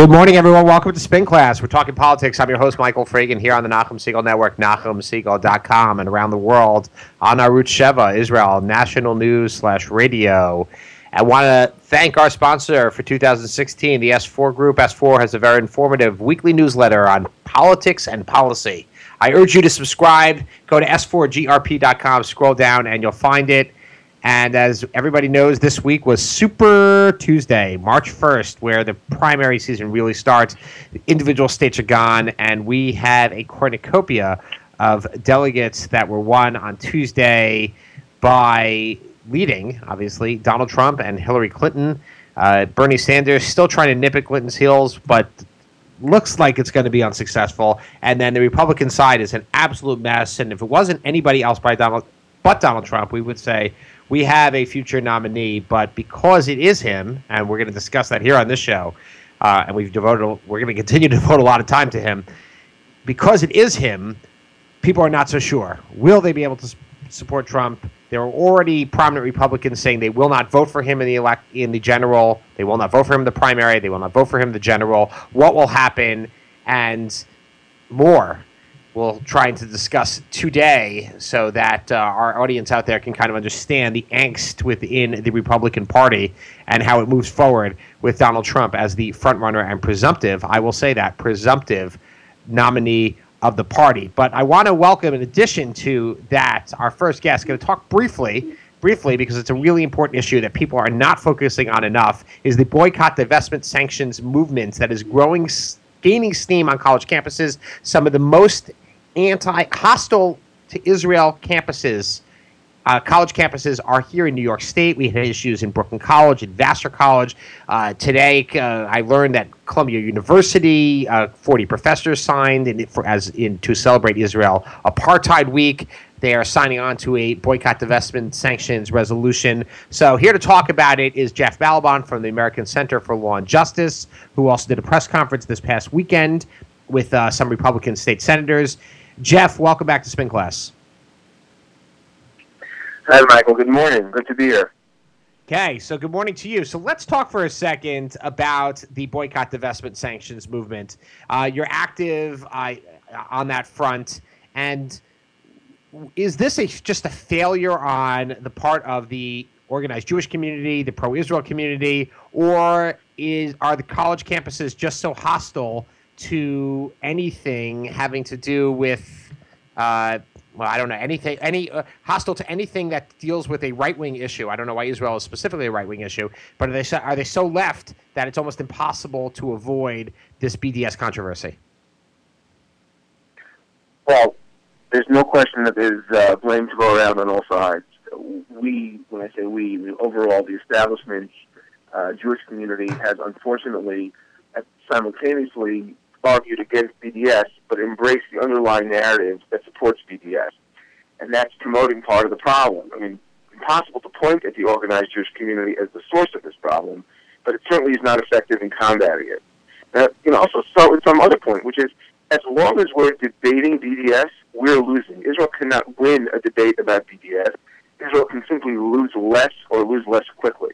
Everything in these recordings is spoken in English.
Good morning, everyone. Welcome to Spin Class. We're talking politics. I'm your host, Michael Fragin, here on the Nachum Segal Network, NachumSegal.com, and around the world on Arutz Sheva, Israel, national news slash radio. I want to thank our sponsor for 2016, the S4 Group. S4 has a very informative weekly newsletter on politics and policy. I urge you to subscribe. Go to s4grp.com, scroll down, and you'll find it. And as everybody knows, this week was Super Tuesday, March 1st, where the primary season really starts. Individual states are gone, and we had a cornucopia of delegates that were won on Tuesday by leading, obviously, Donald Trump and Hillary Clinton. Uh, Bernie Sanders still trying to nip at Clinton's heels, but looks like it's going to be unsuccessful. And then the Republican side is an absolute mess. And if it wasn't anybody else by Donald, but Donald Trump, we would say we have a future nominee, but because it is him, and we're going to discuss that here on this show, uh, and we've devoted, we're going to continue to devote a lot of time to him. Because it is him, people are not so sure. Will they be able to support Trump? There are already prominent Republicans saying they will not vote for him in the elect in the general. They will not vote for him in the primary. They will not vote for him in the general. What will happen? And more we'll try to discuss today so that uh, our audience out there can kind of understand the angst within the Republican Party and how it moves forward with Donald Trump as the frontrunner and presumptive, I will say that, presumptive nominee of the party. But I want to welcome, in addition to that, our first guest, going to talk briefly briefly because it's a really important issue that people are not focusing on enough is the boycott divestment sanctions movement that is growing gaining steam on college campuses some of the most anti hostile to Israel campuses. Uh, college campuses are here in New York State. We had issues in Brooklyn College, in Vassar College. Uh, today, uh, I learned that Columbia University, uh, 40 professors signed in, for, as in to celebrate Israel Apartheid Week. They are signing on to a boycott, divestment, sanctions resolution. So here to talk about it is Jeff Ballabon from the American Center for Law and Justice, who also did a press conference this past weekend with uh, some Republican state senators. Jeff, welcome back to Spin Class. Hi, Michael. Good morning. Good to be here. Okay, so good morning to you. So let's talk for a second about the boycott, divestment, sanctions movement. Uh, you're active uh, on that front, and is this a, just a failure on the part of the organized Jewish community, the pro-Israel community, or is are the college campuses just so hostile to anything having to do with, uh, well, I don't know anything, any uh, hostile to anything that deals with a right wing issue. I don't know why Israel is specifically a right wing issue, but are they so, are they so left that it's almost impossible to avoid this BDS controversy? Well, there's no question that there's uh, blame to go around on all sides. We, when I say we, overall the establishment, uh, Jewish community has unfortunately simultaneously argued against BDS, but embraced the underlying narrative that supports BDS. And that's promoting part of the problem. I mean, impossible to point at the organized Jewish community as the source of this problem, but it certainly is not effective in combating it. Now, you know, also start with some other point, which is as long as we're debating BDS, we're losing. Israel cannot win a debate about BDS. Israel can simply lose less or lose less quickly.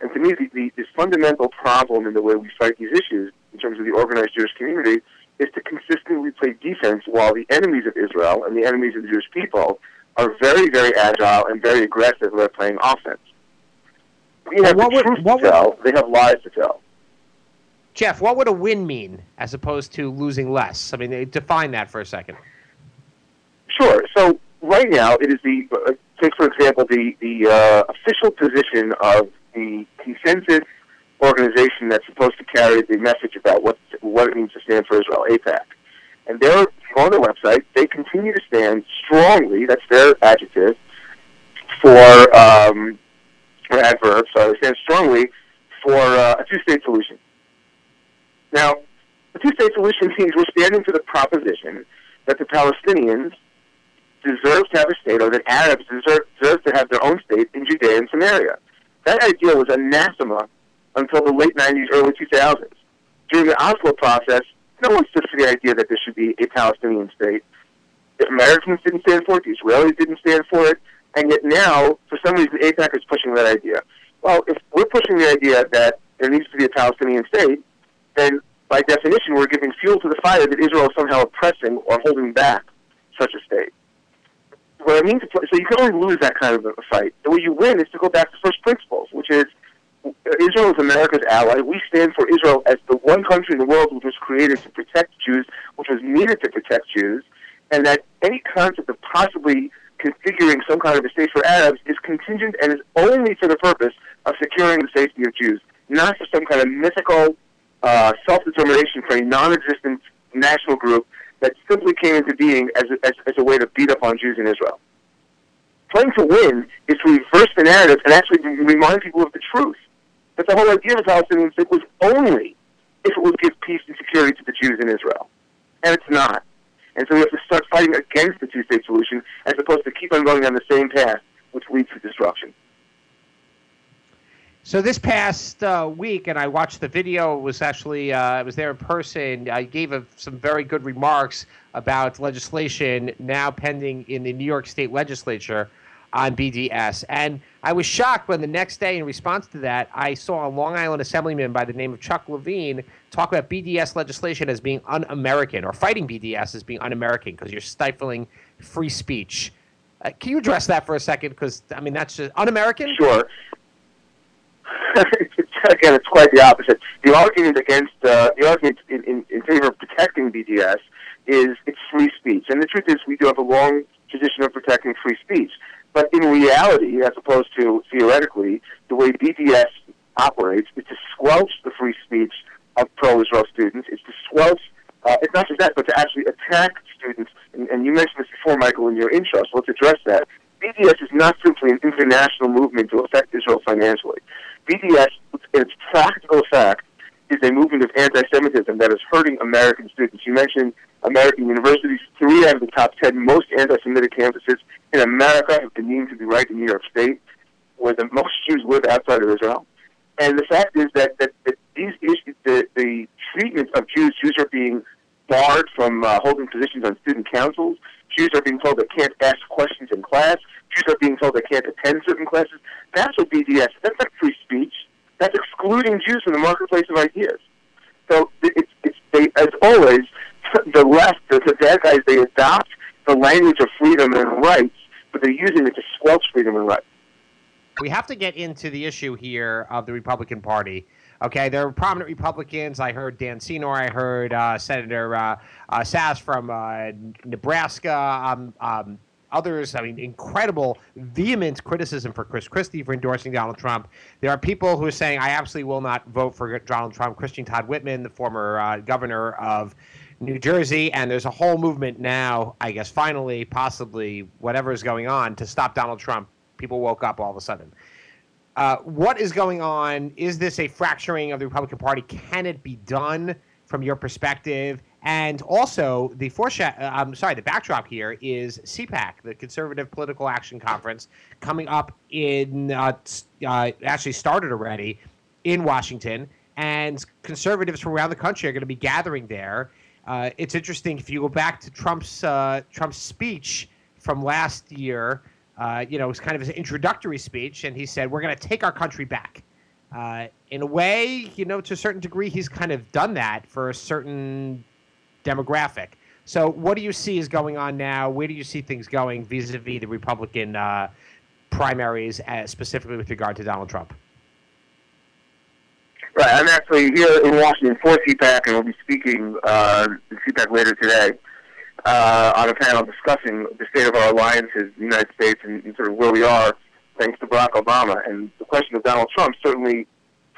And to me, the, the, the fundamental problem in the way we fight these issues in terms of the organized Jewish community is to consistently play defense while the enemies of Israel and the enemies of the Jewish people are very, very agile and very aggressive about playing offense. We have the would, truth to tell. Would, they have lies to tell. Jeff, what would a win mean as opposed to losing less? I mean, define that for a second. Sure. So right now, it is the uh, take for example the the uh, official position of the consensus organization that's supposed to carry the message about what what it means to stand for Israel, AIPAC. And they're on their website. They continue to stand strongly. That's their adjective for um, or adverb. So they stand strongly for uh, a two-state solution. Now, a two-state solution means we're standing for the proposition that the Palestinians deserve to have a state, or that Arabs deserve, deserve to have their own state in Judea and Samaria. That idea was anathema until the late 90s, early 2000s. During the Oslo process, no one stood for the idea that there should be a Palestinian state. The Americans didn't stand for it, the Israelis didn't stand for it, and yet now, for some reason, the AIPAC is pushing that idea. Well, if we're pushing the idea that there needs to be a Palestinian state, then by definition, we're giving fuel to the fire that Israel is somehow oppressing or holding back such a state. What I mean to play, so you can only lose that kind of a fight. The way you win is to go back to first principles, which is Israel is America's ally. We stand for Israel as the one country in the world which was created to protect Jews, which was needed to protect Jews, and that any concept of possibly configuring some kind of a state for Arabs is contingent and is only for the purpose of securing the safety of Jews, not for some kind of mythical uh, self-determination for a non-existent national group that simply came into being as a, as, as a way to beat up on Jews in Israel. Playing to win is to reverse the narrative and actually remind people of the truth. But the whole idea of the Palestinian state was only if it would give peace and security to the Jews in Israel. And it's not. And so we have to start fighting against the two-state solution as opposed to keep on going on the same path, which leads to destruction. So this past uh, week, and I watched the video. Was actually uh, I was there in person. I gave a, some very good remarks about legislation now pending in the New York State Legislature on BDS, and I was shocked when the next day, in response to that, I saw a Long Island Assemblyman by the name of Chuck Lavine talk about BDS legislation as being un-American or fighting BDS as being un-American because you're stifling free speech. Uh, can you address that for a second? Because I mean, that's just un-American. Sure. Again, it's quite the opposite. The argument against uh, the argument in, in, in favor of protecting BDS is it's free speech, and the truth is we do have a long tradition of protecting free speech. But in reality, as opposed to theoretically, the way BDS operates is to squelch the free speech of pro-Israel students. It's to squelch, uh, it's not just that, but to actually attack students. And, and you mentioned this before, Michael, in your intro, so let's address that. BDS is not simply an international movement to affect Israel financially. BDS, in its practical effect, is a movement of anti-Semitism that is hurting American students. You mentioned American universities. Three out of the top ten most anti-Semitic campuses in America have been deemed to be right in New York State, where the most Jews live outside of Israel. And the fact is that, that, that these issues, the, the treatment of Jews, Jews are being barred from uh, holding positions on student councils. Jews are being told they can't ask questions in class. Jews are being told they can't attend certain classes. That's what BDS. That's not free speech. That's excluding Jews from the marketplace of ideas. So it's, it's they, as always, the left, the, the bad guys, they adopt the language of freedom and rights, but they're using it to squelch freedom and rights. We have to get into the issue here of the Republican Party. Okay, there are prominent Republicans. I heard Dan Senor. I heard uh, Senator uh, uh, Sasse from uh, Nebraska. Um, um, others, I mean, incredible, vehement criticism for Chris Christie for endorsing Donald Trump. There are people who are saying, I absolutely will not vote for Donald Trump. Christine Todd Whitman, the former uh, governor of New Jersey, and there's a whole movement now, I guess, finally, possibly, whatever is going on to stop Donald Trump. People woke up all of a sudden. Uh, what is going on? Is this a fracturing of the Republican Party? Can it be done from your perspective? And also, the foreshadow, uh, I'm sorry, the backdrop here is CPAC, the Conservative Political Action Conference, coming up in, uh, uh, actually started already in Washington. And conservatives from around the country are going to be gathering there. Uh, it's interesting if you go back to Trump's uh, Trump's speech from last year. Uh, you know, it was kind of his introductory speech, and he said, "We're going to take our country back." In a way, you know, to a certain degree, he's kind of done that for a certain demographic. So, what do you see is going on now? Where do you see things going vis-a-vis the Republican uh, primaries, uh, specifically with regard to Donald Trump? Right. I'm actually here in Washington for CPAC, and we'll be speaking uh, CPAC later today uh, on a panel discussing the state of our alliances, the United States, and, and sort of where we are thanks to Barack Obama. And the question of Donald Trump certainly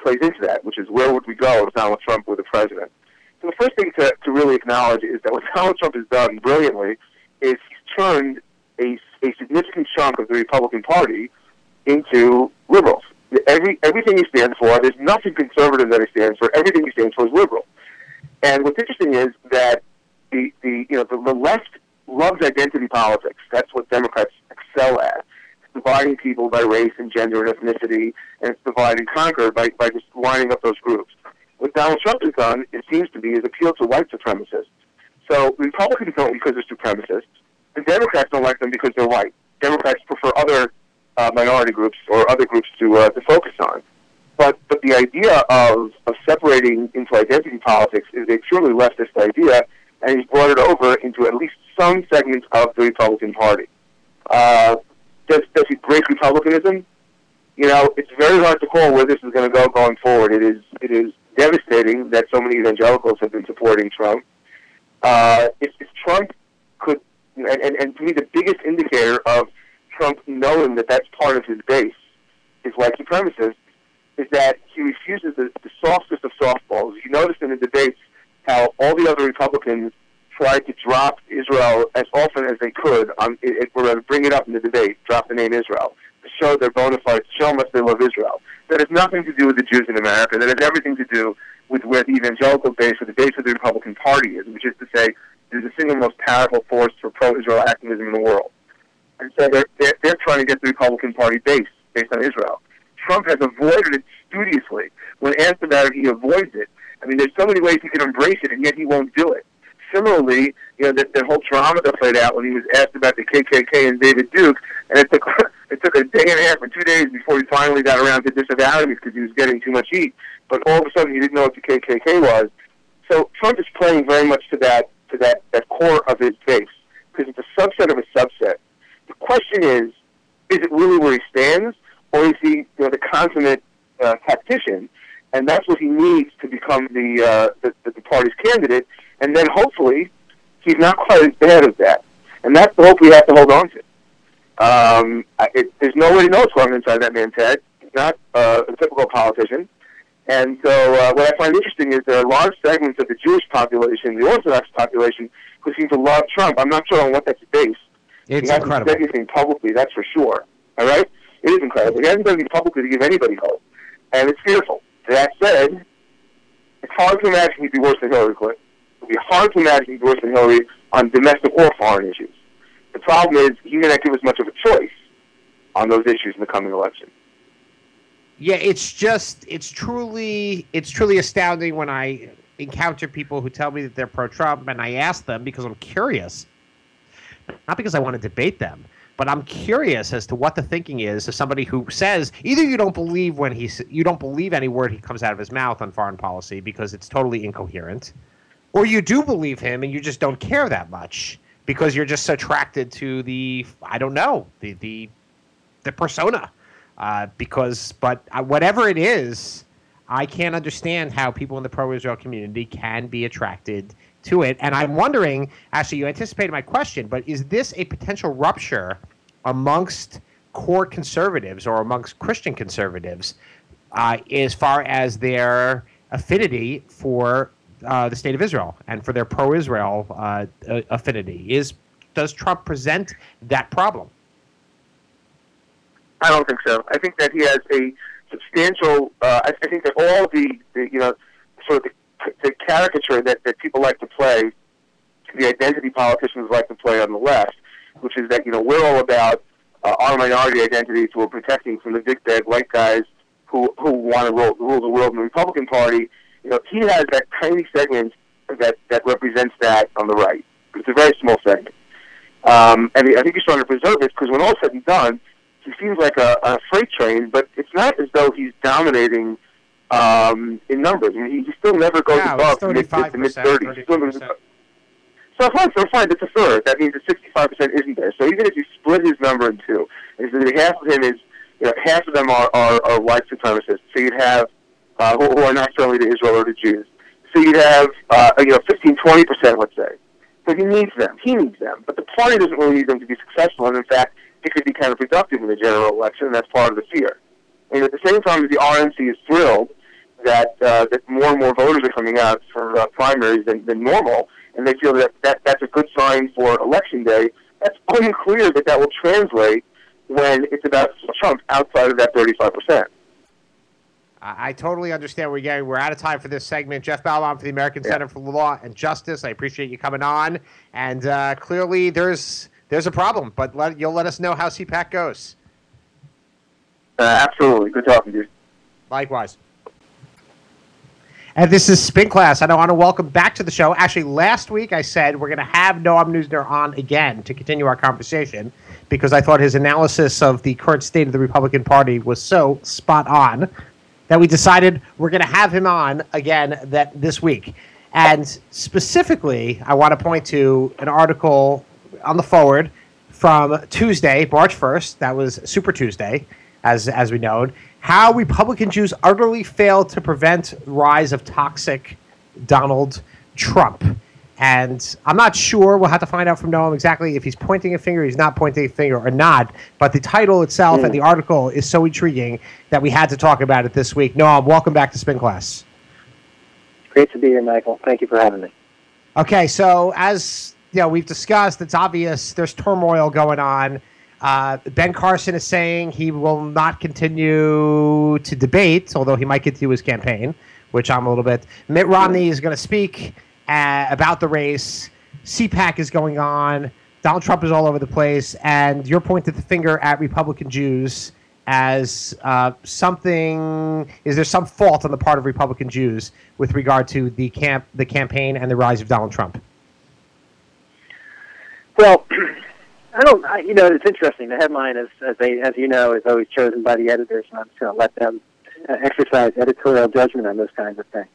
plays into that, which is where would we go if Donald Trump were the president? So the first thing to, to really acknowledge is that what Donald Trump has done brilliantly is he's turned a, a significant chunk of the Republican Party into liberals. Every, everything he stands for, there's nothing conservative that he stands for. Everything he stands for is liberal. And what's interesting is that the, the you know the, the left loves identity politics. That's what Democrats excel at. It's dividing people by race and gender and ethnicity, and it's divide and conquer by, by just lining up those groups. What Donald Trump has done, it seems to be, is appeal to white supremacists. So Republicans don't because they're supremacists, and Democrats don't like them because they're white. Democrats prefer other uh, minority groups or other groups to uh, to focus on. But but the idea of, of separating into identity politics is a purely leftist idea, and he's brought it over into at least some segments of the Republican Party. Uh, does, does he break republicanism? You know, it's very hard to call where this is going to go going forward. It is it is devastating that so many evangelicals have been supporting Trump. Uh, if, if Trump could, and, and, and to me, the biggest indicator of Trump knowing that that's part of his base, his white supremacists, is that he refuses the, the softest of softballs. You noticed in the debates how all the other Republicans tried to drop Israel as often as they could, on, it, it, bring it up in the debate, drop the name Israel, show their bona fides, show how much they love Israel. That has nothing to do with the Jews in America. That has everything to do with where the evangelical base or the base of the Republican Party is, which is to say, is the single most powerful force for pro-Israel activism in the world. And so they're, they're, they're trying to get the Republican Party base based on Israel. Trump has avoided it studiously. When asked about it, he avoids it. I mean, there's so many ways he can embrace it, and yet he won't do it similarly, you know, the, the whole drama that played out when he was asked about the KKK and David Duke, and it took took a day and a half or two days before he finally got around to disavowing it because he was getting too much heat. But all of a sudden, he didn't know what the KKK was. So Trump is playing very much to that to that that core of his base because it's a subset of a subset. The question is, is it really where he stands, or is he you know, the consummate uh, tactician? And that's what he needs to become the, uh, the the party's candidate and then hopefully he's not quite as bad as that. And that's the hope we have to hold on to. Um, it, there's no way to know what's going on inside that man's head. He's not uh, a typical politician. And so uh, what I find interesting is there are large segments of the Jewish population, the Orthodox population, who seem to love Trump. I'm not sure on what that's based. It's he incredible. hasn't said anything publicly, that's for sure. All right? It is incredible. He hasn't done anything publicly to give anybody hope. And it's fearful. That said, it's hard to imagine he'd be worse than Hillary Clinton It'd be hard to imagine worse than Hillary on domestic or foreign issues. The problem is he didn't give us much of a choice on those issues in the coming election. Yeah, it's just it's truly it's truly astounding when I encounter people who tell me that they're pro-Trump, and I ask them because I'm curious, not because I want to debate them, but I'm curious as to what the thinking is of somebody who says either you don't believe when he you don't believe any word he comes out of his mouth on foreign policy because it's totally incoherent, or you do believe him and you just don't care that much because you're just attracted to the I don't know the the the persona. Uh, because, but uh, whatever it is, I can't understand how people in the pro-Israel community can be attracted to it. And I'm wondering, actually, you anticipated my question, but is this a potential rupture amongst core conservatives or amongst Christian conservatives uh, as far as their affinity for uh, the state of Israel and for their pro-Israel uh, affinity. Is does Trump present that problem? I don't think so. I think that he has a substantial. Uh, I, I, think that all the, the, you know sort of the, the caricature that, that people like to play, the identity politicians like to play on the left, which is that you know we're all about uh, our minority identities who are protecting from the big bad white guys who who want to rule, rule the world in the Republican Party you know, he has that tiny segment that, that represents that on the right. It's a very small segment. Um, and I think he's trying to preserve it because when all said and done, he seems like a, a freight train, but it's not as though he's dominating um, in numbers. I mean, he, he still never goes yeah, above the mid 30s. So fine, so fine, that's a third. That means that 65% isn't there. So even if you split his number in two, and so half of him is, you know, half of them are, are, are white supremacists. So you'd have uh, who, are not friendly to Israel or to Jews. So you'd have, uh, you know, 15, 20 percent, let's say. So he needs them. He needs them. But the party doesn't really need them to be successful. And in fact, it could be counterproductive in the general election, and that's part of the fear. And at the same time, the RNC is thrilled that uh, that more and more voters are coming out for uh, primaries than, than normal, and they feel that, that that's a good sign for election day. That's unclear that that will translate when it's about Trump outside of that 35 percent. I totally understand where you're going. We're out of time for this segment. Jeff Ballabon for the American yeah. Center for Law and Justice. I appreciate you coming on. And uh, clearly, there's there's a problem, but let, you'll let us know how CPAC goes. Uh, absolutely. Good talking to you. Likewise. And this is Spin Class, and I want to welcome back to the show. Actually, last week I said we're going to have Noam Neusner on again to continue our conversation because I thought his analysis of the current state of the Republican Party was so spot on that we decided we're going to have him on again that this week. And specifically, I want to point to an article on the forward from Tuesday, March 1st. That was Super Tuesday, as, as we know. How Republican Jews utterly failed to prevent rise of toxic Donald Trump. And I'm not sure. We'll have to find out from Noam exactly if he's pointing a finger, he's not pointing a finger, or not. But the title itself mm. and the article is so intriguing that we had to talk about it this week. Noam, welcome back to Spin Class. Great to be here, Michael. Thank you for having me. Okay, so as you know, we've discussed, it's obvious there's turmoil going on. Uh, ben Carson is saying he will not continue to debate, although he might continue his campaign, which I'm a little bit. Mitt Romney is going to speak uh, about the race. CPAC is going on. Donald Trump is all over the place, and you're pointing the finger at Republican Jews as uh, something. Is there some fault on the part of Republican Jews with regard to the camp, the campaign, and the rise of Donald Trump? Well, I don't. I, you know, it's interesting. The headline is, as they, as you know, is always chosen by the editors, and I'm just going to let them uh, exercise editorial judgment on those kinds of things.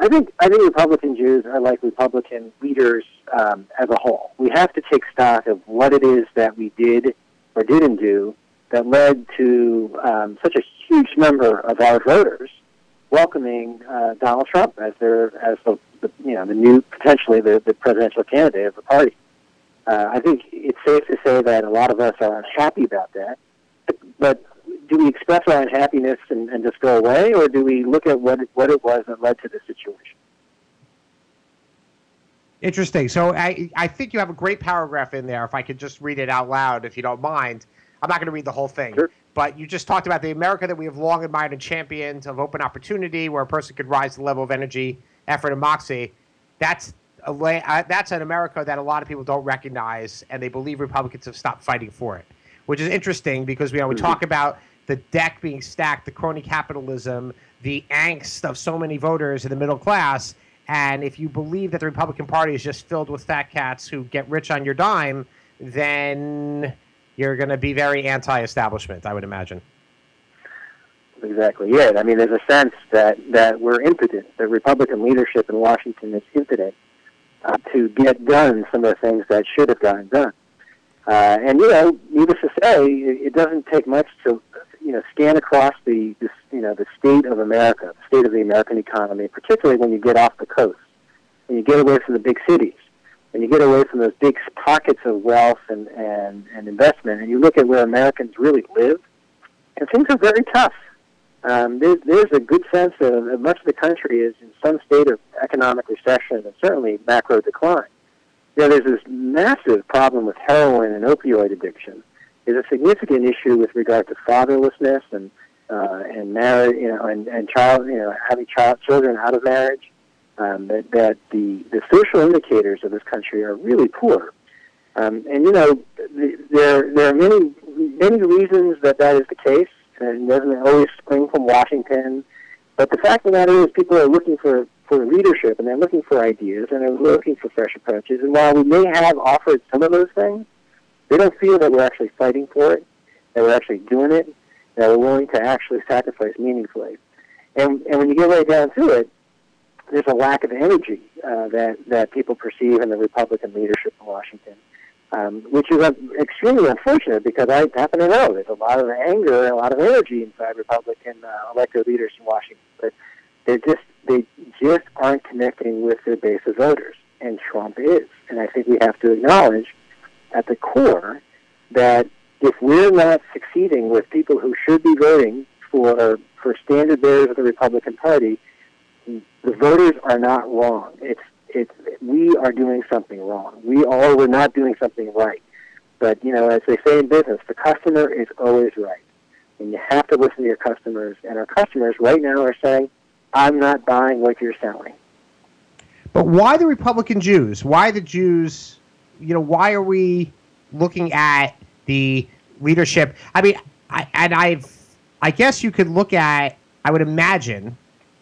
I think I think Republican Jews are like Republican leaders um, as a whole. We have to take stock of what it is that we did or didn't do that led to um, such a huge number of our voters welcoming uh, Donald Trump as their as the, the you know the new potentially the, the presidential candidate of the party. Uh, I think it's safe to say that a lot of us are unhappy about that, but, do we express our unhappiness and, and just go away, or do we look at what it, what it was that led to the situation? Interesting. So I I think you have a great paragraph in there. If I could just read it out loud, if you don't mind. I'm not going to read the whole thing. Sure. But you just talked about the America that we have long admired and championed of open opportunity, where a person could rise to the level of energy, effort, and moxie. That's a uh, that's an America that a lot of people don't recognize, and they believe Republicans have stopped fighting for it, which is interesting because we, you know, we mm-hmm. talk about the deck being stacked, the crony capitalism, the angst of so many voters in the middle class. And if you believe that the Republican Party is just filled with fat cats who get rich on your dime, then you're going to be very anti-establishment, I would imagine. Exactly. Yeah. I mean, there's a sense that that we're impotent. The Republican leadership in Washington is impotent uh, to get done some of the things that should have gotten done. Uh, and you know, needless to say, it, it doesn't take much to you know, scan across the, the, you know, the state of America, the state of the American economy, particularly when you get off the coast, when you get away from the big cities, when you get away from those big pockets of wealth and, and, and investment, and you look at where Americans really live, and things are very tough. Um, there's, there's a good sense that much of the country is in some state of economic recession and certainly macro decline. You know, there's this massive problem with heroin and opioid addiction is a significant issue with regard to fatherlessness and uh, and marriage, you know, and, and child, you know, having child children out of marriage. Um, that that the the social indicators of this country are really poor, um, and you know, the, there there are many many reasons that that is the case, and doesn't always spring from Washington. But the fact of the matter is, people are looking for for leadership, and they're looking for ideas, and they're looking for fresh approaches. And while we may have offered some of those things, they don't feel that we're actually fighting for it, that we're actually doing it, that we're willing to actually sacrifice meaningfully. And, and when you get right down to it, there's a lack of energy uh, that, that people perceive in the Republican leadership in Washington, um, which is uh, extremely unfortunate because I happen to know there's a lot of anger and a lot of energy inside Republican uh, elected leaders in Washington. But they just they just aren't connecting with their base of voters, and Trump is. And I think we have to acknowledge at the core that if we're not succeeding with people who should be voting for for standard bearers of the Republican Party, the voters are not wrong. It's it's we are doing something wrong. We all we're not doing something right. But you know, as they say in business, the customer is always right, and you have to listen to your customers. And our customers right now are saying, "I'm not buying what you're selling." But why the Republican Jews? Why the Jews you know, why are we looking at the leadership? I mean, I, and I've, I guess you could look at, I would imagine,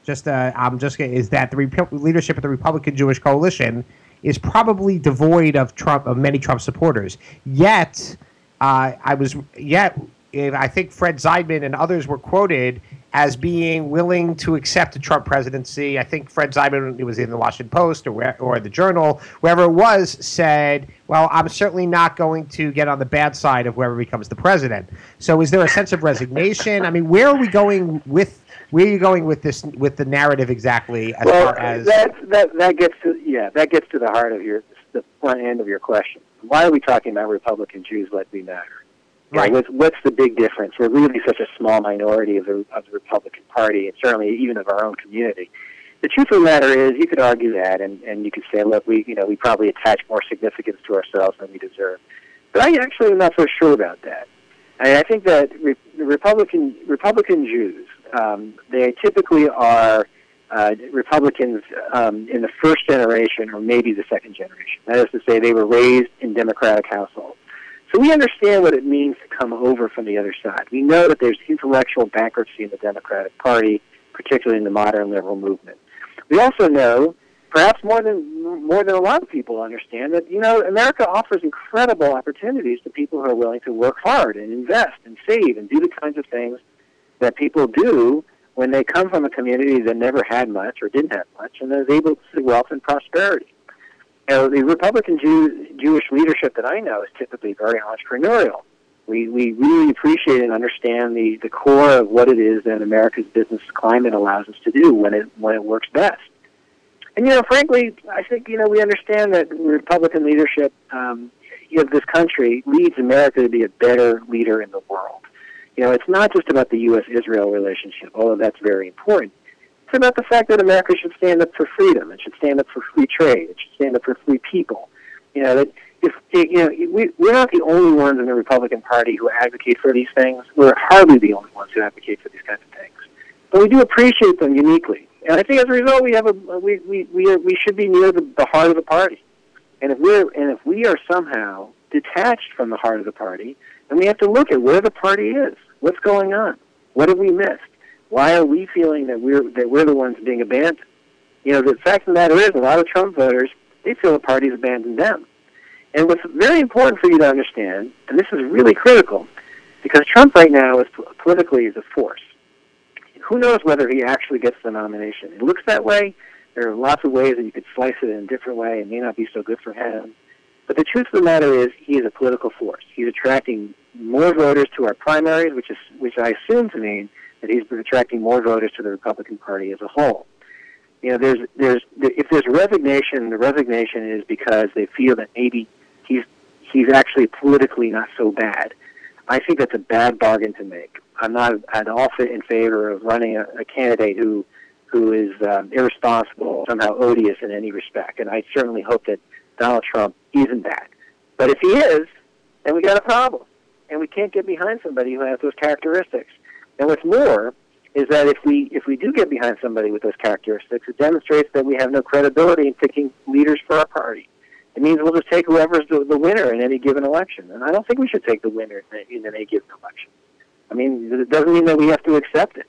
just uh, I'm just is that the Rep- leadership of the Republican Jewish Coalition is probably devoid of Trump of many Trump supporters. Yet, uh, I was yet I think Fred Zeidman and others were quoted as being willing to accept a Trump presidency. I think Fred Zeidman, it was in the Washington Post or where, or the Journal, wherever it was, said, "Well, I'm certainly not going to get on the bad side of whoever becomes the president." So, is there a sense of resignation? I mean, where are we going with? Where are you going with this with the narrative exactly? As well, far as that that that gets to yeah that gets to the heart of your the front end of your question. Why are we talking about Republican Jews let me matter? You know, Right. what's, what's the big difference? We're really such a small minority of the, of the Republican Party, and certainly even of our own community. The truth of the matter is, you could argue that, and, and you could say, look, we you know we probably attach more significance to ourselves than we deserve. But I actually am not so sure about that. I, I think that re- Republican Republican Jews, um, they typically are uh, Republicans um, in the first generation or maybe the second generation. That is to say, they were raised in Democratic households. So we understand what it means to come over from the other side. We know that there's intellectual bankruptcy in the Democratic Party, particularly in the modern liberal movement. We also know, perhaps more than more than a lot of people understand, that you know America offers incredible opportunities to people who are willing to work hard and invest and save and do the kinds of things that people do when they come from a community that never had much or didn't have much and is able to see wealth and prosperity. Know, the Republican Jew, Jewish leadership that I know is typically very entrepreneurial. We, we really appreciate and understand the, the core of what it is that America's business climate allows us to do when it, when it works best. And, you know, frankly, I think, you know, we understand that Republican leadership um, of this country leads America to be a better leader in the world. You know, it's not just about the U.S.-Israel relationship, although that's very important. It's about the fact that America should stand up for freedom. It should stand up for free trade. It should stand up for free people. You know, that if you know, we, we're not the only ones in the Republican Party who advocate for these things. We're hardly the only ones who advocate for these kinds of things. But we do appreciate them uniquely. And I think as a result, we have a we we we, are, we should be near the, the heart of the party. And if we're and if we are somehow detached from the heart of the party, then we have to look at where the party is. What's going on? What have we missed? Why are we feeling that we're that we're the ones being abandoned? You know, the fact of the matter is, a lot of Trump voters they feel the party's abandoned them. And what's very important for you to understand, and this is really critical, because Trump right now is politically is a force. Who knows whether he actually gets the nomination? It looks that way. There are lots of ways that you could slice it in a different way. It may not be so good for him. But the truth of the matter is, he is a political force. He's attracting more voters to our primaries, which is which I assume to mean that he's attracting more voters to the Republican Party as a whole. You know, there's there's if there's resignation, the resignation is because they feel that maybe he's he's actually politically not so bad. I think that's a bad bargain to make. I'm not at all in favor of running a, a candidate who who is um, irresponsible, somehow odious in any respect. And I certainly hope that Donald Trump isn't that. But if he is, then we got a problem, and we can't get behind somebody who has those characteristics. And what's more is that if we if we do get behind somebody with those characteristics, it demonstrates that we have no credibility in picking leaders for our party. It means we'll just take whoever's the, the winner in any given election, and I don't think we should take the winner in any given election. I mean, it doesn't mean that we have to accept it.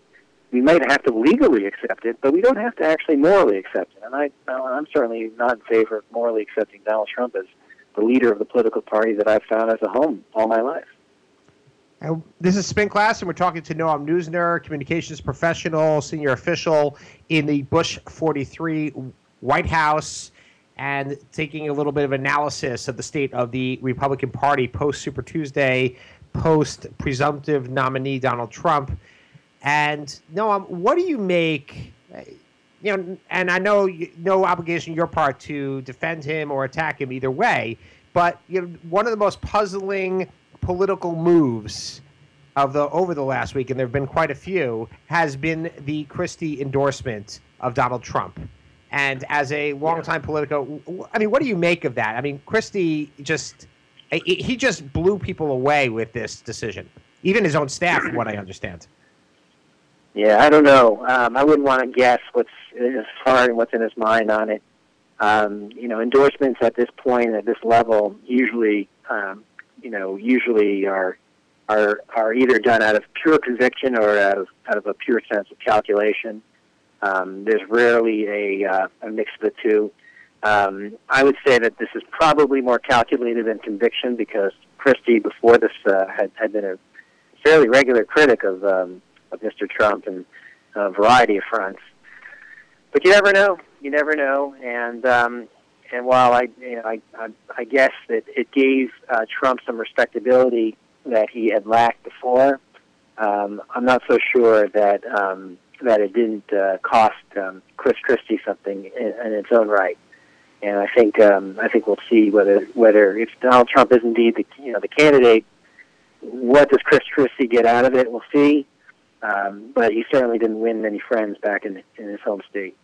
We might have to legally accept it, but we don't have to actually morally accept it. And I, I'm certainly not in favor of morally accepting Donald Trump as the leader of the political party that I've found as a home all my life. This is Spin Class, and we're talking to Noam Neusner, communications professional, senior official in the Bush 43 White House, and taking a little bit of analysis of the state of the Republican Party post Super Tuesday, post presumptive nominee Donald Trump. And Noam, what do you make? You know, and I know you, no obligation on your part to defend him or attack him either way, but you know, one of the most puzzling political moves of the over the last week, and there have been quite a few, has been the Christie endorsement of Donald Trump. And as a longtime yeah. politico, I mean, what do you make of that? I mean, Christie just he just blew people away with this decision, even his own staff, from what I understand. Yeah, I don't know. Um, I wouldn't want to guess what's in his heart and what's in his mind on it. Um, you know, endorsements at this point, at this level, usually um, you know, usually are are are either done out of pure conviction or out of out of a pure sense of calculation. Um, there's rarely a, uh, a mix of the two. Um, I would say that this is probably more calculated than conviction because Christie, before this, uh, had had been a fairly regular critic of um, of Mr. Trump in a variety of fronts. But you never know. You never know. And um, and while I, you know, I, I, I guess that it gave uh, Trump some respectability that he had lacked before, um, I'm not so sure that um, that it didn't uh, cost um, Chris Christie something in, in its own right. And I think um, I think we'll see whether whether if Donald Trump is indeed the you know the candidate, what does Chris Christie get out of it? We'll see. Um, but he certainly didn't win many friends back in in his home state.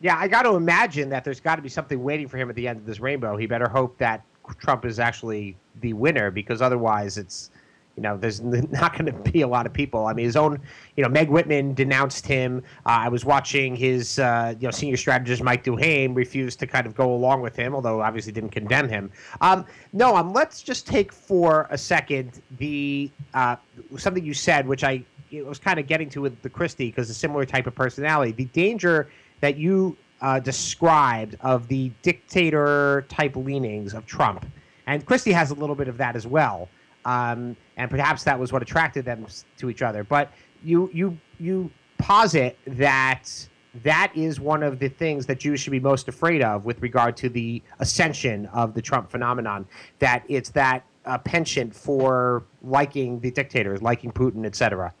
Yeah, I got to imagine that there's got to be something waiting for him at the end of this rainbow. He better hope that Trump is actually the winner because otherwise it's you know, there's not going to be a lot of people. I mean, his own, you know, Meg Whitman denounced him. Uh, I was watching his, uh, you know, senior strategist Mike DuHaime refused to kind of go along with him, although obviously didn't condemn him. Um, no, um, let's just take for a second the uh, something you said, which I was kind of getting to with the Christie because a similar type of personality. The danger that you uh, described of the dictator type leanings of Trump, and Christie has a little bit of that as well. Um, and perhaps that was what attracted them to each other. But you you you posit that that is one of the things that Jews should be most afraid of with regard to the ascension of the Trump phenomenon. That it's that uh, penchant for liking the dictators, liking Putin, etc.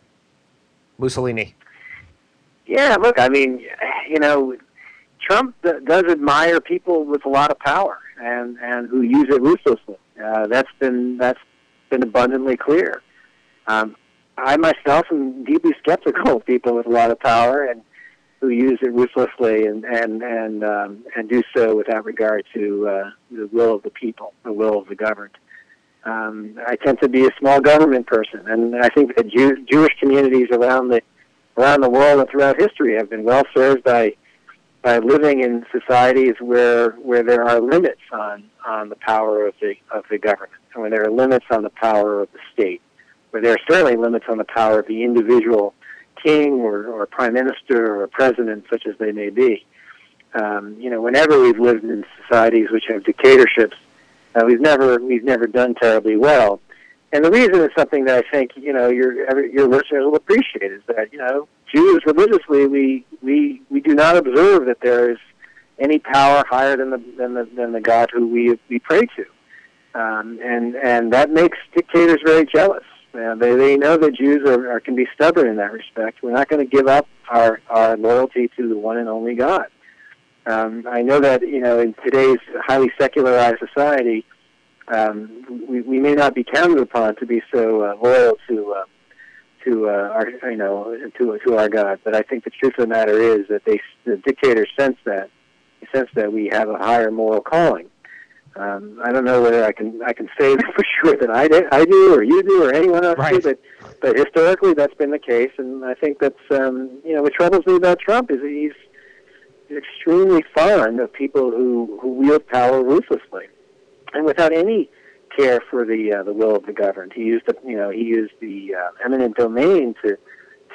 Mussolini. Yeah, look, I mean, you know, Trump does admire people with a lot of power and and who use it ruthlessly. Uh, that's been that's been abundantly clear. Um, I myself am deeply skeptical of people with a lot of power and who use it ruthlessly and and and um, and do so without regard to uh, the will of the people, the will of the governed. Um, I tend to be a small government person, and I think that Jew- Jewish communities around the around the world and throughout history have been well served by by living in societies where where there are limits on on the power of the of the government and where there are limits on the power of the state, where there are certainly limits on the power of the individual king or, or prime minister or president, such as they may be. Um, you know, whenever we've lived in societies which have dictatorships, uh, we've never we've never done terribly well. And the reason is something that I think you know your your listeners will appreciate is that you know Jews religiously we we we do not observe that there is any power higher than the than the than the God who we we pray to um, and and that makes dictators very jealous. They they know that Jews are, are can be stubborn in that respect. We're not going to give up our our loyalty to the one and only God. Um, I know that you know in today's highly secularized society, um, we we may not be counted upon to be so uh, loyal to. Uh, to uh, our, you know, to to our God, but I think the truth of the matter is that they, the dictators sense that, they sense that we have a higher moral calling, um, I don't know whether I can I can say for sure that I did, I do or you do or anyone else right. do, but but historically that's been the case, and I think that's um, you know what troubles me about Trump is that he's extremely fond of people who who wield power ruthlessly and without any care for the uh, the will of the governed. He used the you know he used the uh, eminent domain to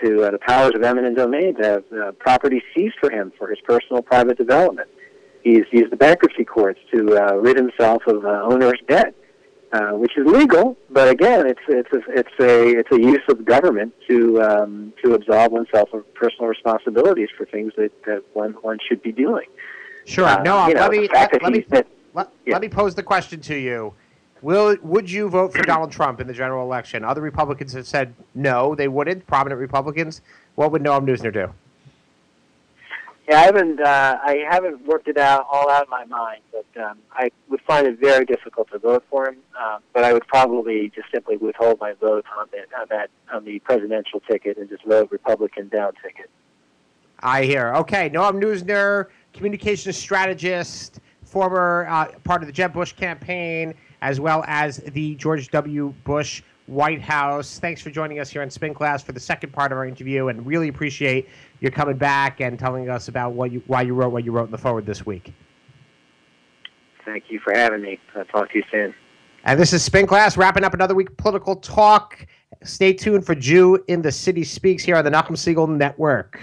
to uh, the powers of eminent domain to have uh, property seized for him for his personal private development he's used the bankruptcy courts to uh, rid himself of uh, owner's debt, uh, which is legal. But again, it's it's a, it's a it's a use of government to um, to absolve oneself of personal responsibilities for things that, that one one should be doing. Sure. Uh, no. You know, let me let, let me let, yeah. let me pose the question to you. Will would you vote for Donald Trump in the general election? Other Republicans have said no, they wouldn't. Prominent Republicans. What would Noam Neusner do? Yeah, I haven't. Uh, I haven't worked it out all out in my mind, but um, I would find it very difficult to vote for him. Um, but I would probably just simply withhold my vote on that on that on the presidential ticket and just vote Republican down ticket. I hear. Okay, Noam Neusner, communications strategist, former uh, part of the Jeb Bush campaign, as well as the George W. Bush White House. Thanks for joining us here on Spin Class for the second part of our interview, and really appreciate you coming back and telling us about what you why you wrote what you wrote in the forward this week. Thank you for having me. I'll talk to you soon. And this is Spin Class wrapping up another week of political talk. Stay tuned for Jew in the City Speaks here on the Nachum Segal Network.